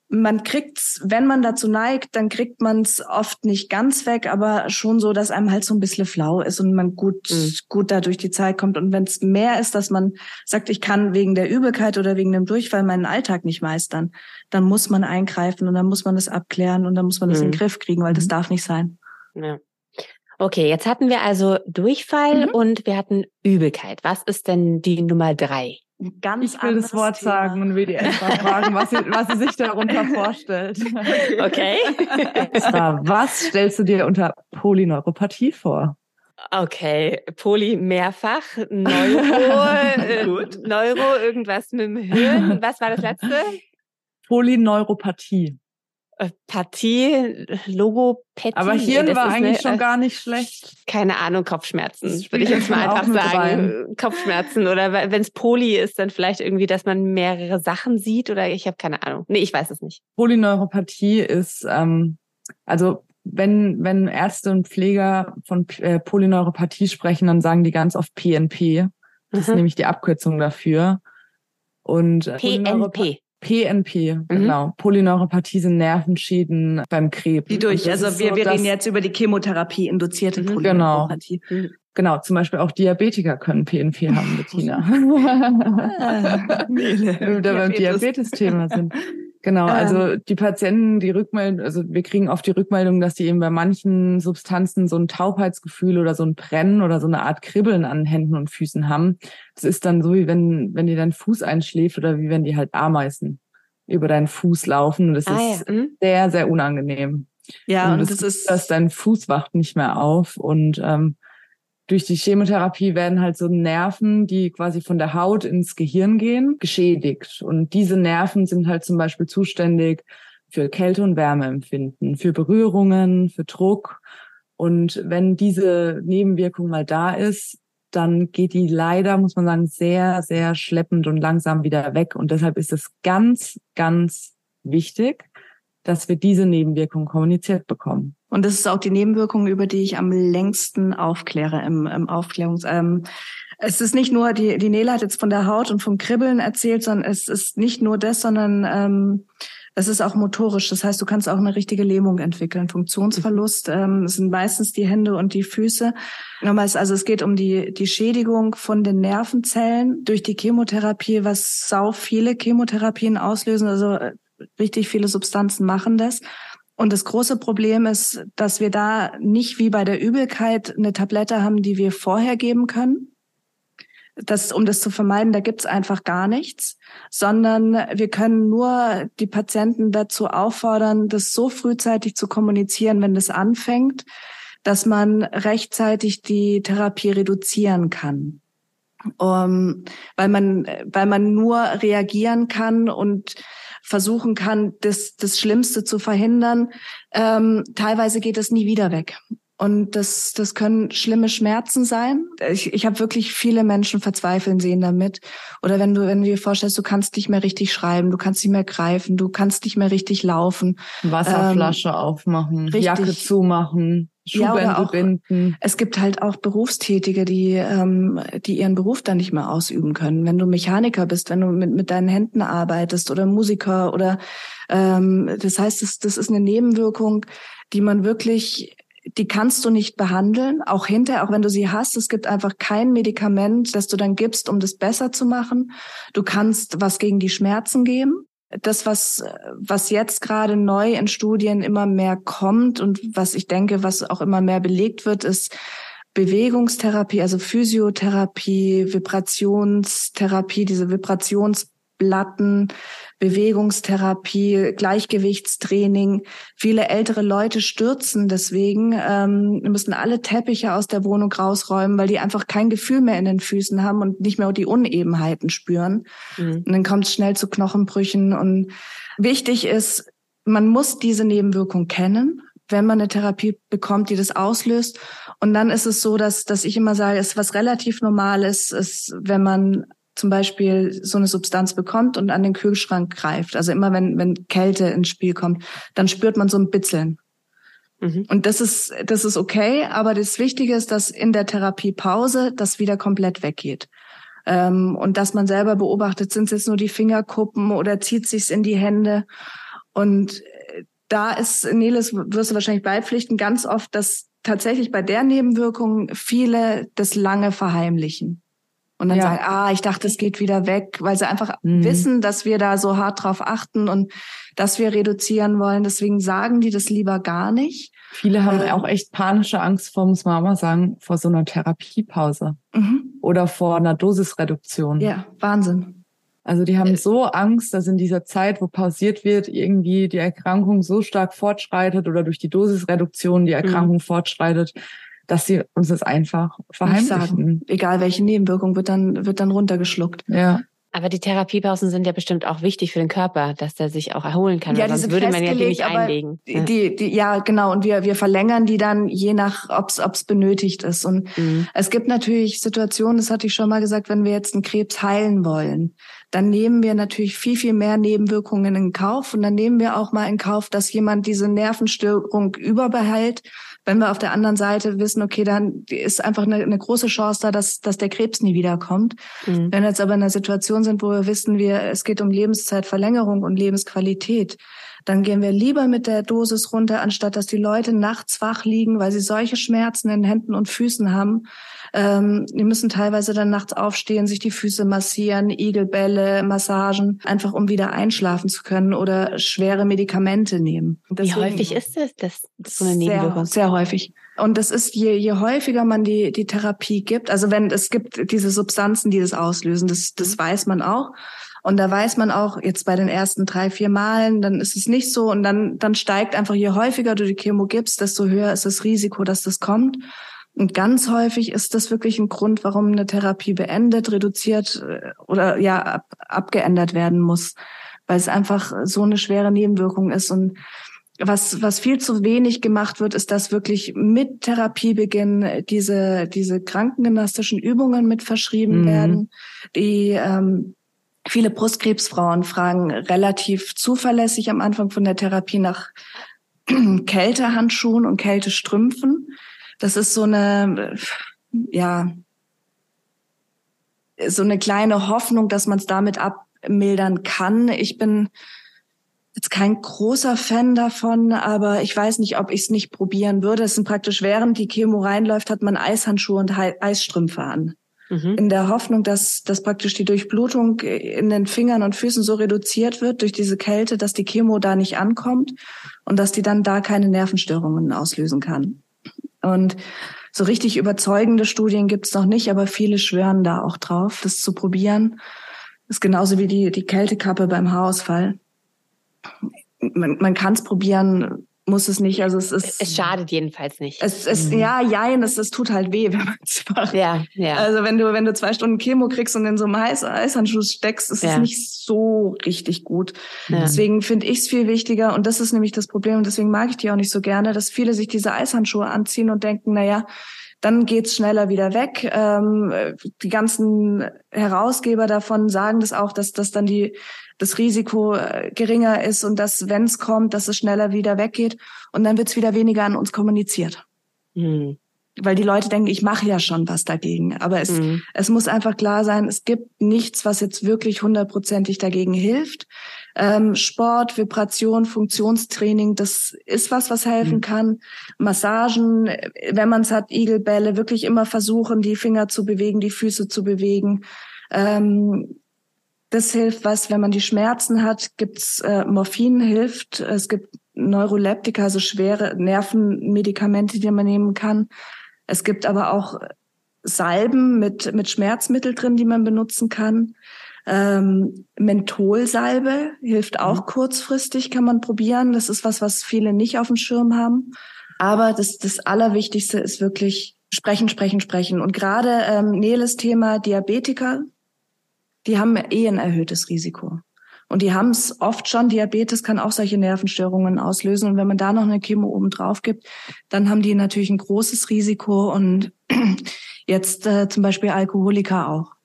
man kriegt's, wenn man dazu neigt, dann kriegt man es oft nicht ganz weg, aber schon so, dass einem halt so ein bisschen flau ist und man gut, mhm. gut da durch die Zeit kommt. Und wenn es mehr ist, dass man sagt, ich kann wegen der Übelkeit oder wegen dem Durchfall meinen Alltag nicht meistern, dann muss man eingreifen und dann muss man das abklären und dann muss man das mhm. in den Griff kriegen, weil das mhm. darf nicht sein. Ja. Okay, jetzt hatten wir also Durchfall mhm. und wir hatten Übelkeit. Was ist denn die Nummer drei? Ein ganz Ich will das Wort Thema. sagen und will die einfach fragen, was sie, was sie sich darunter vorstellt. Okay. Esther, was stellst du dir unter Polyneuropathie vor? Okay, Poly mehrfach, Neuro, äh, Neuro, irgendwas mit dem Hirn. Was war das letzte? Polyneuropathie. Äh, Partie, Logopädie. Aber Hirn war eigentlich eine, schon gar nicht schlecht. Keine Ahnung, Kopfschmerzen, würde ich jetzt mal einfach sagen. Rein. Kopfschmerzen oder wenn es Poly ist, dann vielleicht irgendwie, dass man mehrere Sachen sieht oder ich habe keine Ahnung. Nee, ich weiß es nicht. Polyneuropathie ist, ähm, also wenn, wenn Ärzte und Pfleger von äh, Polyneuropathie sprechen, dann sagen die ganz oft PNP. Das mhm. ist nämlich die Abkürzung dafür. Und äh, PNP. PNP, mhm. genau. Polyneuropathie sind Nervenschäden beim Krebs. Die durch, also wir, so, wir reden jetzt über die Chemotherapie induzierte mhm. Polyneuropathie. Genau. Genau, zum Beispiel auch Diabetiker können PNP haben, Bettina. ah, Wenn wir beim Diabetes-Thema sind. Genau, also die Patienten, die Rückmeldung, also wir kriegen oft die Rückmeldung, dass die eben bei manchen Substanzen so ein Taubheitsgefühl oder so ein Brennen oder so eine Art Kribbeln an Händen und Füßen haben. Das ist dann so, wie wenn, wenn dir dein Fuß einschläft oder wie wenn die halt Ameisen über deinen Fuß laufen. Und das ah, ist ja. mhm. sehr, sehr unangenehm. Ja, und, und das, das ist, dass dein Fuß wacht nicht mehr auf und ähm, durch die Chemotherapie werden halt so Nerven, die quasi von der Haut ins Gehirn gehen, geschädigt. Und diese Nerven sind halt zum Beispiel zuständig für Kälte- und Wärmeempfinden, für Berührungen, für Druck. Und wenn diese Nebenwirkung mal da ist, dann geht die leider, muss man sagen, sehr, sehr schleppend und langsam wieder weg. Und deshalb ist es ganz, ganz wichtig, dass wir diese Nebenwirkung kommuniziert bekommen. Und das ist auch die Nebenwirkung, über die ich am längsten aufkläre im, im Aufklärungs. Ähm, es ist nicht nur, die, die Nele hat jetzt von der Haut und vom Kribbeln erzählt, sondern es ist nicht nur das, sondern ähm, es ist auch motorisch. Das heißt, du kannst auch eine richtige Lähmung entwickeln. Funktionsverlust ähm, es sind meistens die Hände und die Füße. Nochmals, also es geht um die, die Schädigung von den Nervenzellen durch die Chemotherapie, was sau viele Chemotherapien auslösen. Also äh, richtig viele Substanzen machen das. Und das große Problem ist, dass wir da nicht wie bei der Übelkeit eine Tablette haben, die wir vorher geben können. Das, um das zu vermeiden, da gibt's einfach gar nichts, sondern wir können nur die Patienten dazu auffordern, das so frühzeitig zu kommunizieren, wenn das anfängt, dass man rechtzeitig die Therapie reduzieren kann. Um, weil man, weil man nur reagieren kann und versuchen kann, das, das Schlimmste zu verhindern. Ähm, teilweise geht es nie wieder weg. Und das, das können schlimme Schmerzen sein. Ich, ich habe wirklich viele Menschen verzweifeln sehen damit. Oder wenn du, wenn du dir vorstellst, du kannst nicht mehr richtig schreiben, du kannst nicht mehr greifen, du kannst nicht mehr richtig laufen. Wasserflasche ähm, aufmachen, richtig. Jacke zumachen. Schuhbändel ja, auch, binden. Es gibt halt auch Berufstätige, die, ähm, die ihren Beruf dann nicht mehr ausüben können. Wenn du Mechaniker bist, wenn du mit, mit deinen Händen arbeitest oder Musiker oder ähm, das heißt, das, das ist eine Nebenwirkung, die man wirklich die kannst du nicht behandeln, auch hinterher, auch wenn du sie hast. Es gibt einfach kein Medikament, das du dann gibst, um das besser zu machen. Du kannst was gegen die Schmerzen geben. Das, was, was jetzt gerade neu in Studien immer mehr kommt und was ich denke, was auch immer mehr belegt wird, ist Bewegungstherapie, also Physiotherapie, Vibrationstherapie, diese Vibrationsplatten, Bewegungstherapie, Gleichgewichtstraining. Viele ältere Leute stürzen deswegen, ähm, müssen alle Teppiche aus der Wohnung rausräumen, weil die einfach kein Gefühl mehr in den Füßen haben und nicht mehr die Unebenheiten spüren. Mhm. Und dann kommt es schnell zu Knochenbrüchen. Und wichtig ist, man muss diese Nebenwirkung kennen, wenn man eine Therapie bekommt, die das auslöst. Und dann ist es so, dass, dass ich immer sage, es ist was relativ Normales, ist, wenn man zum Beispiel so eine Substanz bekommt und an den Kühlschrank greift, also immer wenn, wenn Kälte ins Spiel kommt, dann spürt man so ein Bitzeln. Mhm. Und das ist, das ist okay, aber das Wichtige ist, dass in der Therapiepause das wieder komplett weggeht. Ähm, und dass man selber beobachtet, sind es jetzt nur die Fingerkuppen oder zieht sich's in die Hände. Und äh, da ist, Nelis, wirst du wahrscheinlich beipflichten, ganz oft, dass tatsächlich bei der Nebenwirkung viele das lange verheimlichen. Und dann ja. sagen, ah, ich dachte, es geht wieder weg, weil sie einfach mhm. wissen, dass wir da so hart drauf achten und dass wir reduzieren wollen. Deswegen sagen die das lieber gar nicht. Viele haben äh, auch echt panische Angst vor, muss man mal sagen, vor so einer Therapiepause mhm. oder vor einer Dosisreduktion. Ja, Wahnsinn. Also die haben äh. so Angst, dass in dieser Zeit, wo pausiert wird, irgendwie die Erkrankung so stark fortschreitet oder durch die Dosisreduktion die Erkrankung mhm. fortschreitet, dass sie uns das einfach verheimlichen. Egal welche Nebenwirkung wird dann, wird dann runtergeschluckt. Ja. Aber die Therapiepausen sind ja bestimmt auch wichtig für den Körper, dass der sich auch erholen kann. Ja, sonst würde man ja die nicht einlegen. Die, die, ja, genau. Und wir, wir verlängern die dann je nach, ob es benötigt ist. Und mhm. es gibt natürlich Situationen, das hatte ich schon mal gesagt, wenn wir jetzt einen Krebs heilen wollen, dann nehmen wir natürlich viel, viel mehr Nebenwirkungen in Kauf. Und dann nehmen wir auch mal in Kauf, dass jemand diese Nervenstörung überbehält wenn wir auf der anderen Seite wissen, okay, dann ist einfach eine, eine große Chance da, dass, dass der Krebs nie wiederkommt. Mhm. Wenn wir jetzt aber in einer Situation sind, wo wir wissen, wir, es geht um Lebenszeitverlängerung und Lebensqualität, dann gehen wir lieber mit der Dosis runter, anstatt dass die Leute nachts wach liegen, weil sie solche Schmerzen in Händen und Füßen haben, ähm, die müssen teilweise dann nachts aufstehen, sich die Füße massieren, Igelbälle, Massagen, einfach um wieder einschlafen zu können oder schwere Medikamente nehmen. Wie häufig ist das, das, das so eine Nebenwirkung? Sehr, sehr häufig. Und das ist, je, je häufiger man die, die Therapie gibt, also wenn es gibt diese Substanzen, die das auslösen, das, das weiß man auch. Und da weiß man auch, jetzt bei den ersten drei, vier Malen, dann ist es nicht so. Und dann, dann steigt einfach, je häufiger du die Chemo gibst, desto höher ist das Risiko, dass das kommt. Und ganz häufig ist das wirklich ein Grund, warum eine Therapie beendet, reduziert äh, oder ja ab, abgeändert werden muss, weil es einfach so eine schwere Nebenwirkung ist. Und was, was viel zu wenig gemacht wird, ist, dass wirklich mit Therapiebeginn diese, diese krankengymnastischen Übungen mit verschrieben mhm. werden, die ähm, viele Brustkrebsfrauen fragen relativ zuverlässig am Anfang von der Therapie nach Kältehandschuhen und Kältestrümpfen. Das ist so eine, ja, so eine kleine Hoffnung, dass man es damit abmildern kann. Ich bin jetzt kein großer Fan davon, aber ich weiß nicht, ob ich es nicht probieren würde. Es sind praktisch, während die Chemo reinläuft, hat man Eishandschuhe und Eisstrümpfe an. Mhm. In der Hoffnung, dass, dass praktisch die Durchblutung in den Fingern und Füßen so reduziert wird durch diese Kälte, dass die Chemo da nicht ankommt und dass die dann da keine Nervenstörungen auslösen kann. Und so richtig überzeugende Studien gibt's noch nicht, aber viele schwören da auch drauf, das zu probieren. Das ist genauso wie die, die Kältekappe beim Haarausfall. Man, man kann es probieren, muss es nicht. Also es ist. Es schadet jedenfalls nicht. Es, es mhm. ja, jein, es, es tut halt weh, wenn man es macht. Ja, ja. Also wenn du, wenn du zwei Stunden Chemo kriegst und in so einem Eis, Eishandschuh steckst, ist ja. es nicht so richtig gut. Ja. Deswegen finde ich es viel wichtiger und das ist nämlich das Problem und deswegen mag ich die auch nicht so gerne, dass viele sich diese Eishandschuhe anziehen und denken, na ja, dann geht's schneller wieder weg. Ähm, die ganzen Herausgeber davon sagen das auch, dass das dann die das Risiko äh, geringer ist und dass, wenn es kommt, dass es schneller wieder weggeht und dann wird es wieder weniger an uns kommuniziert. Mhm. Weil die Leute denken, ich mache ja schon was dagegen. Aber es, mhm. es muss einfach klar sein, es gibt nichts, was jetzt wirklich hundertprozentig dagegen hilft. Ähm, Sport, Vibration, Funktionstraining, das ist was, was helfen mhm. kann. Massagen, wenn man es hat, Igelbälle, wirklich immer versuchen, die Finger zu bewegen, die Füße zu bewegen. Ähm, das hilft was, wenn man die Schmerzen hat, gibt's äh, Morphin hilft. Es gibt Neuroleptika, also schwere Nervenmedikamente, die man nehmen kann. Es gibt aber auch Salben mit, mit Schmerzmittel drin, die man benutzen kann. Ähm, Mentholsalbe hilft auch mhm. kurzfristig, kann man probieren. Das ist was, was viele nicht auf dem Schirm haben. Aber das, das Allerwichtigste ist wirklich sprechen, sprechen, sprechen. Und gerade ähm, Neles Thema Diabetiker, die haben eh ein erhöhtes Risiko. Und die haben es oft schon, Diabetes kann auch solche Nervenstörungen auslösen. Und wenn man da noch eine Chemo oben drauf gibt, dann haben die natürlich ein großes Risiko und jetzt äh, zum Beispiel Alkoholiker auch.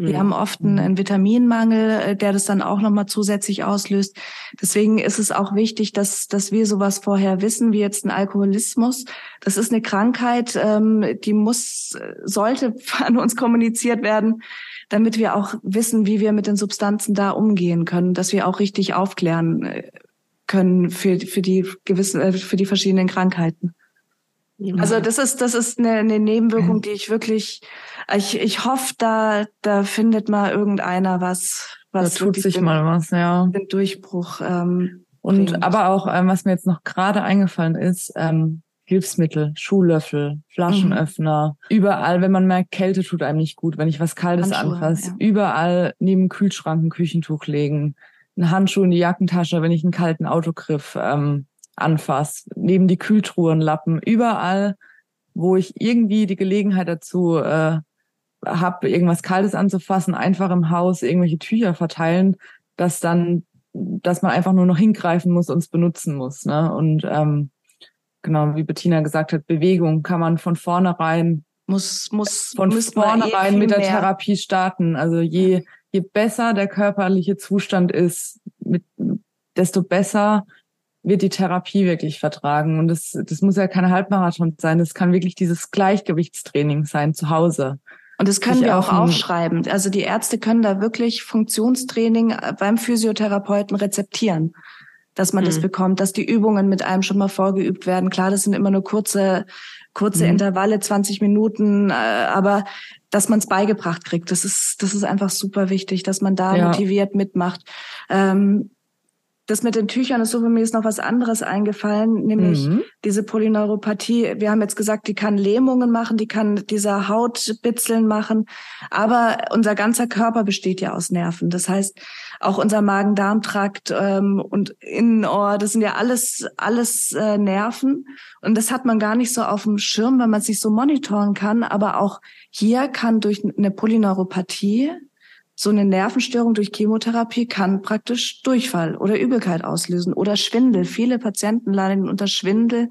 Die mhm. haben oft einen, einen Vitaminmangel, äh, der das dann auch nochmal zusätzlich auslöst. Deswegen ist es auch wichtig, dass, dass wir sowas vorher wissen, wie jetzt ein Alkoholismus. Das ist eine Krankheit, ähm, die muss, sollte an uns kommuniziert werden damit wir auch wissen, wie wir mit den Substanzen da umgehen können, dass wir auch richtig aufklären äh, können für, für die gewissen, äh, für die verschiedenen Krankheiten. Also das ist, das ist eine, eine Nebenwirkung, die ich wirklich, ich, ich hoffe, da, da findet mal irgendeiner was, was da tut sich den, mal was, ja. Den Durchbruch. Ähm, und bringt. aber auch, ähm, was mir jetzt noch gerade eingefallen ist, ähm, Hilfsmittel, Schuhlöffel, Flaschenöffner, mhm. überall, wenn man merkt, Kälte tut einem nicht gut, wenn ich was Kaltes anfasse, ja. überall neben Kühlschrank ein Küchentuch legen, ein Handschuh in die Jackentasche, wenn ich einen kalten Autogriff ähm, anfasse, neben die Kühltruhenlappen, überall, wo ich irgendwie die Gelegenheit dazu äh, habe, irgendwas Kaltes anzufassen, einfach im Haus irgendwelche Tücher verteilen, dass dann, dass man einfach nur noch hingreifen muss und es benutzen muss. Ne? Und ähm, genau, wie Bettina gesagt hat, Bewegung kann man von vornherein muss muss von vornherein eh mit der mehr. Therapie starten. Also je je besser der körperliche Zustand ist, mit, desto besser wird die Therapie wirklich vertragen. Und das, das muss ja kein Halbmarathon sein. Das kann wirklich dieses Gleichgewichtstraining sein zu Hause. Und das können wir auch aufschreiben. Also die Ärzte können da wirklich Funktionstraining beim Physiotherapeuten rezeptieren dass man mhm. das bekommt, dass die Übungen mit einem schon mal vorgeübt werden. Klar, das sind immer nur kurze, kurze mhm. Intervalle, 20 Minuten, äh, aber dass man es beigebracht kriegt, das ist, das ist einfach super wichtig, dass man da ja. motiviert mitmacht. Ähm, das mit den Tüchern ist so, für mir ist noch was anderes eingefallen, nämlich mhm. diese Polyneuropathie. Wir haben jetzt gesagt, die kann Lähmungen machen, die kann dieser Hautbitzeln machen, aber unser ganzer Körper besteht ja aus Nerven. Das heißt, auch unser Magen-Darm-Trakt ähm, und Innenohr, das sind ja alles alles äh, Nerven und das hat man gar nicht so auf dem Schirm, wenn man sich so monitoren kann. Aber auch hier kann durch eine Polyneuropathie so eine Nervenstörung durch Chemotherapie kann praktisch Durchfall oder Übelkeit auslösen oder Schwindel. Viele Patienten leiden unter Schwindel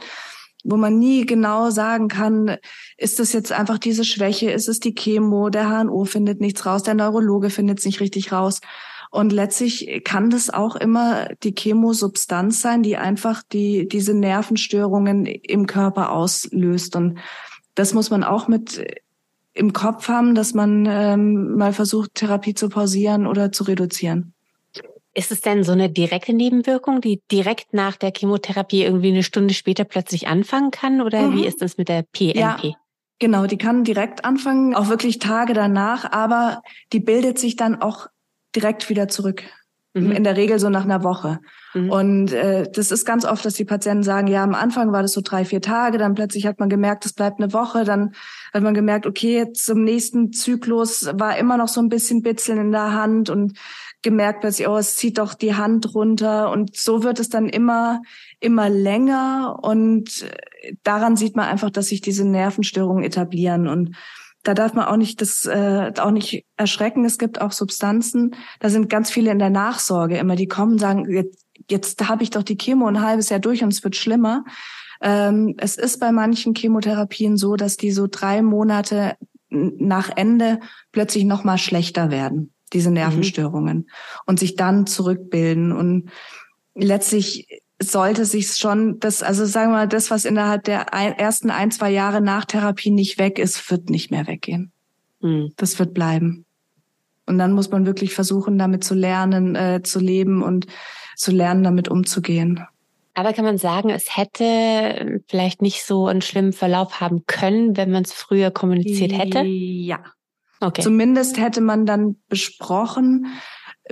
wo man nie genau sagen kann, ist das jetzt einfach diese Schwäche, ist es die Chemo, der HNO findet nichts raus, der Neurologe findet es nicht richtig raus. Und letztlich kann das auch immer die Chemosubstanz sein, die einfach die, diese Nervenstörungen im Körper auslöst. Und das muss man auch mit im Kopf haben, dass man ähm, mal versucht, Therapie zu pausieren oder zu reduzieren. Ist es denn so eine direkte Nebenwirkung, die direkt nach der Chemotherapie irgendwie eine Stunde später plötzlich anfangen kann? Oder mhm. wie ist das mit der PNP? Ja. Genau, die kann direkt anfangen, auch wirklich Tage danach, aber die bildet sich dann auch direkt wieder zurück. Mhm. In der Regel so nach einer Woche. Mhm. Und äh, das ist ganz oft, dass die Patienten sagen, ja, am Anfang war das so drei, vier Tage, dann plötzlich hat man gemerkt, es bleibt eine Woche, dann hat man gemerkt, okay, zum nächsten Zyklus war immer noch so ein bisschen Bitzeln in der Hand und gemerkt plötzlich, oh, es zieht doch die Hand runter und so wird es dann immer, immer länger und daran sieht man einfach, dass sich diese Nervenstörungen etablieren und da darf man auch nicht das äh, auch nicht erschrecken. Es gibt auch Substanzen, da sind ganz viele in der Nachsorge immer, die kommen und sagen, jetzt, jetzt habe ich doch die Chemo ein halbes Jahr durch und es wird schlimmer. Ähm, es ist bei manchen Chemotherapien so, dass die so drei Monate nach Ende plötzlich noch mal schlechter werden, diese Nervenstörungen, mhm. und sich dann zurückbilden. Und letztlich sollte sich schon, das, also sagen wir mal, das, was innerhalb der ein, ersten ein, zwei Jahre nach Therapie nicht weg ist, wird nicht mehr weggehen. Mhm. Das wird bleiben. Und dann muss man wirklich versuchen, damit zu lernen, äh, zu leben und zu lernen, damit umzugehen. Aber kann man sagen, es hätte vielleicht nicht so einen schlimmen Verlauf haben können, wenn man es früher kommuniziert hätte? Ja. Okay. Zumindest hätte man dann besprochen,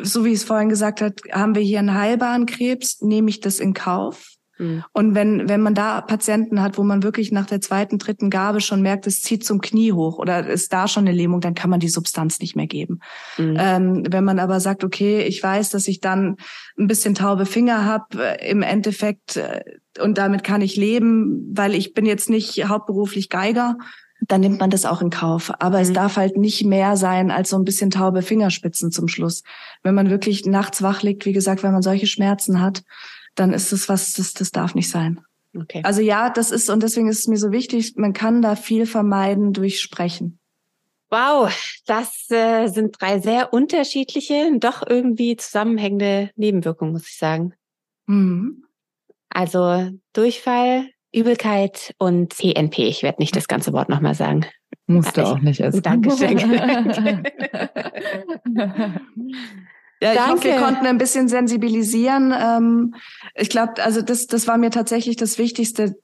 so wie es vorhin gesagt hat, haben wir hier einen heilbaren Krebs, nehme ich das in Kauf? Mhm. Und wenn, wenn man da Patienten hat, wo man wirklich nach der zweiten, dritten Gabe schon merkt, es zieht zum Knie hoch oder ist da schon eine Lähmung, dann kann man die Substanz nicht mehr geben. Mhm. Ähm, wenn man aber sagt, okay, ich weiß, dass ich dann ein bisschen taube Finger habe, äh, im Endeffekt, äh, und damit kann ich leben, weil ich bin jetzt nicht hauptberuflich Geiger, dann nimmt man das auch in Kauf. Aber mhm. es darf halt nicht mehr sein als so ein bisschen taube Fingerspitzen zum Schluss. Wenn man wirklich nachts wach liegt, wie gesagt, wenn man solche Schmerzen hat, dann ist es was, das, das darf nicht sein. Okay. Also ja, das ist, und deswegen ist es mir so wichtig, man kann da viel vermeiden durch Sprechen. Wow, das äh, sind drei sehr unterschiedliche, doch irgendwie zusammenhängende Nebenwirkungen, muss ich sagen. Mhm. Also Durchfall, Übelkeit und PNP. Ich werde nicht das ganze Wort nochmal sagen. Musst du auch nicht essen. Dankeschön. Ja, ich Danke. hoffe, wir konnten ein bisschen sensibilisieren. Ähm, ich glaube, also das, das war mir tatsächlich das Wichtigste.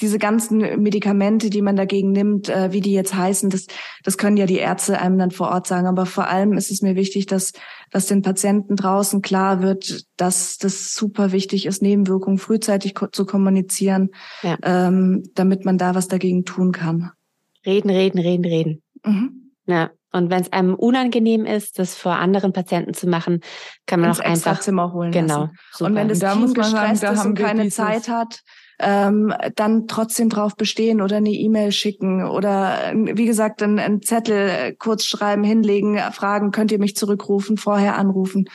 Diese ganzen Medikamente, die man dagegen nimmt, äh, wie die jetzt heißen, das, das können ja die Ärzte einem dann vor Ort sagen. Aber vor allem ist es mir wichtig, dass, dass den Patienten draußen klar wird, dass das super wichtig ist, Nebenwirkungen frühzeitig ko zu kommunizieren, ja. ähm, damit man da was dagegen tun kann. Reden, reden, reden, reden. Mhm. Ja, und wenn es einem unangenehm ist, das vor anderen Patienten zu machen, kann man Ins auch einfach Zimmer holen genau. Super. Und wenn das da Team gestresst sagen, ist und keine Zeit hat, ähm, dann trotzdem drauf bestehen oder eine E-Mail schicken oder wie gesagt einen, einen Zettel äh, kurz schreiben, hinlegen, fragen, könnt ihr mich zurückrufen, vorher anrufen.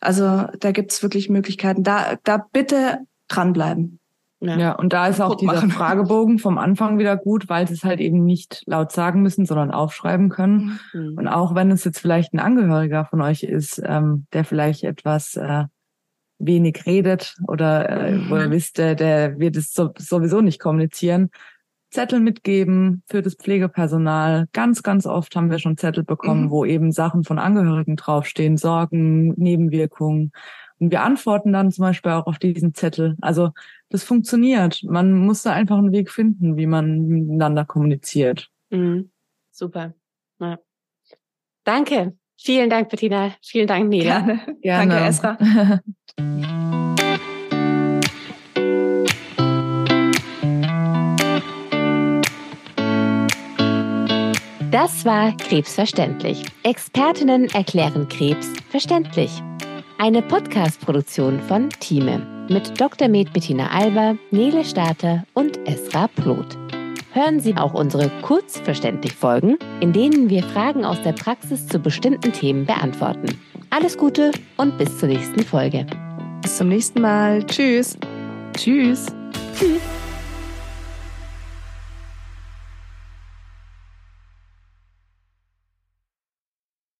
Also da gibt's wirklich Möglichkeiten. Da, da bitte dranbleiben. Ja. ja, und da ist auch dieser machen. Fragebogen vom Anfang wieder gut, weil sie es halt eben nicht laut sagen müssen, sondern aufschreiben können. Mhm. Und auch wenn es jetzt vielleicht ein Angehöriger von euch ist, ähm, der vielleicht etwas äh, wenig redet oder äh, mhm. wo ihr wisst, der, der wird es so, sowieso nicht kommunizieren, Zettel mitgeben für das Pflegepersonal. Ganz, ganz oft haben wir schon Zettel bekommen, mhm. wo eben Sachen von Angehörigen draufstehen, Sorgen, Nebenwirkungen. Und wir antworten dann zum Beispiel auch auf diesen Zettel. Also das funktioniert. Man muss da einfach einen Weg finden, wie man miteinander kommuniziert. Mhm. Super. Ja. Danke. Vielen Dank, Bettina. Vielen Dank, Nela. Gerne. Gerne. Danke, Esra. Das war Krebsverständlich. Expertinnen erklären Krebs verständlich. Eine Podcast-Produktion von Thieme mit Dr. Med Bettina Alber, Nele Starter und Esra Ploth. Hören Sie auch unsere kurzverständlich Folgen, in denen wir Fragen aus der Praxis zu bestimmten Themen beantworten. Alles Gute und bis zur nächsten Folge. Bis zum nächsten Mal. Tschüss. Tschüss. Tschüss.